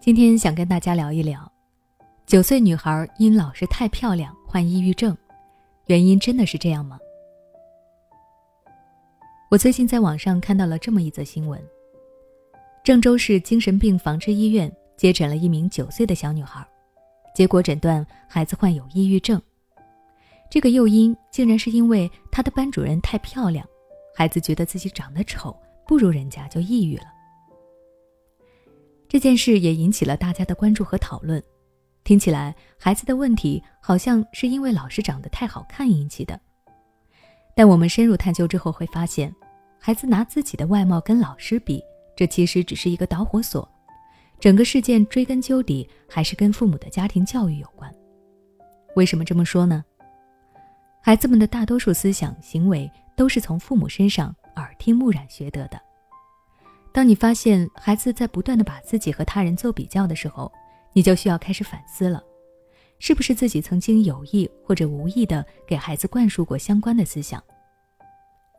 今天想跟大家聊一聊，九岁女孩因老师太漂亮患抑郁症，原因真的是这样吗？我最近在网上看到了这么一则新闻：郑州市精神病防治医院接诊了一名九岁的小女孩，结果诊断孩子患有抑郁症。这个诱因竟然是因为她的班主任太漂亮，孩子觉得自己长得丑，不如人家就抑郁了。这件事也引起了大家的关注和讨论。听起来，孩子的问题好像是因为老师长得太好看引起的。但我们深入探究之后会发现，孩子拿自己的外貌跟老师比，这其实只是一个导火索。整个事件追根究底，还是跟父母的家庭教育有关。为什么这么说呢？孩子们的大多数思想行为都是从父母身上耳听目染学得的。当你发现孩子在不断的把自己和他人做比较的时候，你就需要开始反思了，是不是自己曾经有意或者无意的给孩子灌输过相关的思想？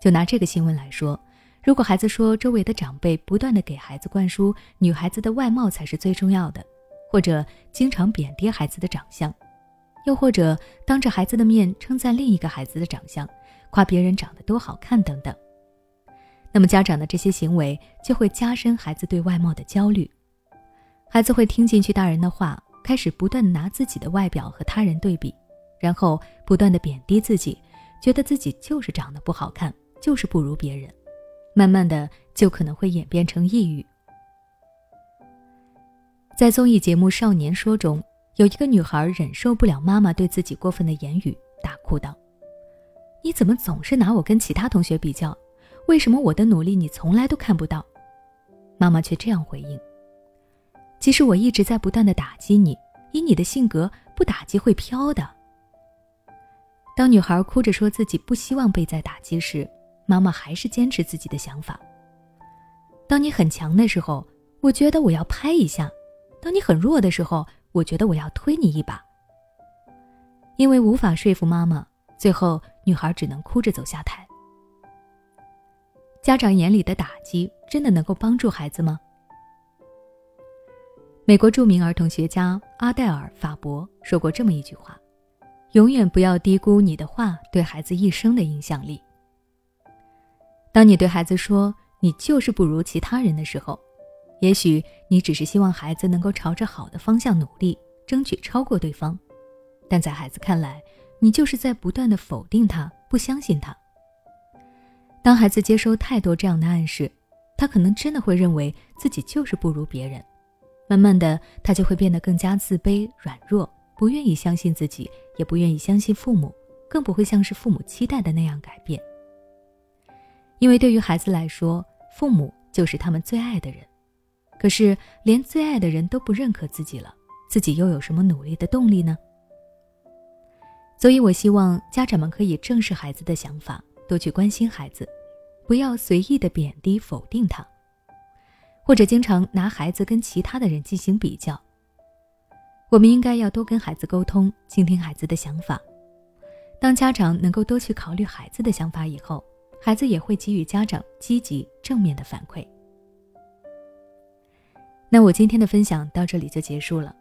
就拿这个新闻来说，如果孩子说周围的长辈不断的给孩子灌输女孩子的外貌才是最重要的，或者经常贬低孩子的长相，又或者当着孩子的面称赞另一个孩子的长相，夸别人长得多好看等等。那么家长的这些行为就会加深孩子对外貌的焦虑，孩子会听进去大人的话，开始不断拿自己的外表和他人对比，然后不断的贬低自己，觉得自己就是长得不好看，就是不如别人，慢慢的就可能会演变成抑郁。在综艺节目《少年说》中，有一个女孩忍受不了妈妈对自己过分的言语，大哭道：“你怎么总是拿我跟其他同学比较？”为什么我的努力你从来都看不到？妈妈却这样回应：“其实我一直在不断的打击你，以你的性格，不打击会飘的。”当女孩哭着说自己不希望被再打击时，妈妈还是坚持自己的想法。当你很强的时候，我觉得我要拍一下；当你很弱的时候，我觉得我要推你一把。因为无法说服妈妈，最后女孩只能哭着走下台。家长眼里的打击真的能够帮助孩子吗？美国著名儿童学家阿黛尔·法伯说过这么一句话：“永远不要低估你的话对孩子一生的影响力。”当你对孩子说“你就是不如其他人”的时候，也许你只是希望孩子能够朝着好的方向努力，争取超过对方，但在孩子看来，你就是在不断的否定他，不相信他。当孩子接收太多这样的暗示，他可能真的会认为自己就是不如别人，慢慢的，他就会变得更加自卑、软弱，不愿意相信自己，也不愿意相信父母，更不会像是父母期待的那样改变。因为对于孩子来说，父母就是他们最爱的人，可是连最爱的人都不认可自己了，自己又有什么努力的动力呢？所以，我希望家长们可以正视孩子的想法。多去关心孩子，不要随意的贬低否定他，或者经常拿孩子跟其他的人进行比较。我们应该要多跟孩子沟通，倾听孩子的想法。当家长能够多去考虑孩子的想法以后，孩子也会给予家长积极正面的反馈。那我今天的分享到这里就结束了。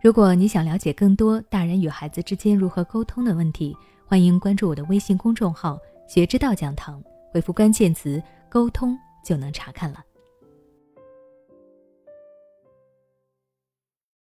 如果你想了解更多大人与孩子之间如何沟通的问题，欢迎关注我的微信公众号。学之道讲堂，回复关键词“沟通”就能查看了。